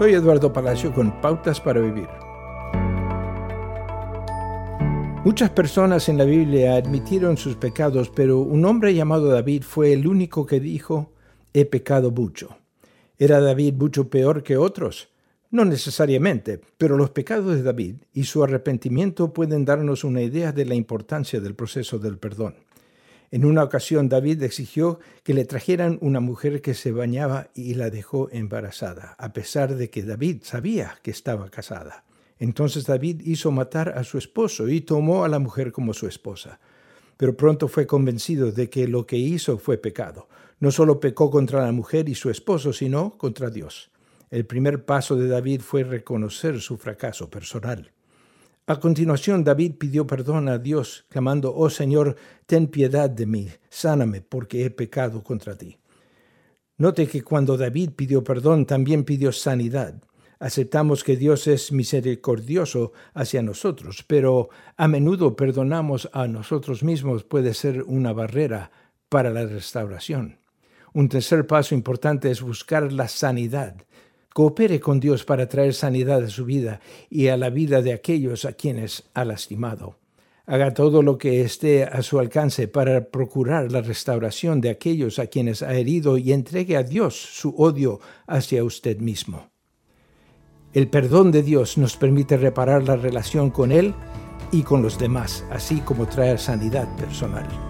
Soy Eduardo Palacio con Pautas para Vivir. Muchas personas en la Biblia admitieron sus pecados, pero un hombre llamado David fue el único que dijo, he pecado mucho. ¿Era David mucho peor que otros? No necesariamente, pero los pecados de David y su arrepentimiento pueden darnos una idea de la importancia del proceso del perdón. En una ocasión David exigió que le trajeran una mujer que se bañaba y la dejó embarazada, a pesar de que David sabía que estaba casada. Entonces David hizo matar a su esposo y tomó a la mujer como su esposa. Pero pronto fue convencido de que lo que hizo fue pecado. No solo pecó contra la mujer y su esposo, sino contra Dios. El primer paso de David fue reconocer su fracaso personal. A continuación, David pidió perdón a Dios, clamando, Oh Señor, ten piedad de mí, sáname, porque he pecado contra ti. Note que cuando David pidió perdón, también pidió sanidad. Aceptamos que Dios es misericordioso hacia nosotros, pero a menudo perdonamos a nosotros mismos puede ser una barrera para la restauración. Un tercer paso importante es buscar la sanidad. Coopere con Dios para traer sanidad a su vida y a la vida de aquellos a quienes ha lastimado. Haga todo lo que esté a su alcance para procurar la restauración de aquellos a quienes ha herido y entregue a Dios su odio hacia usted mismo. El perdón de Dios nos permite reparar la relación con Él y con los demás, así como traer sanidad personal.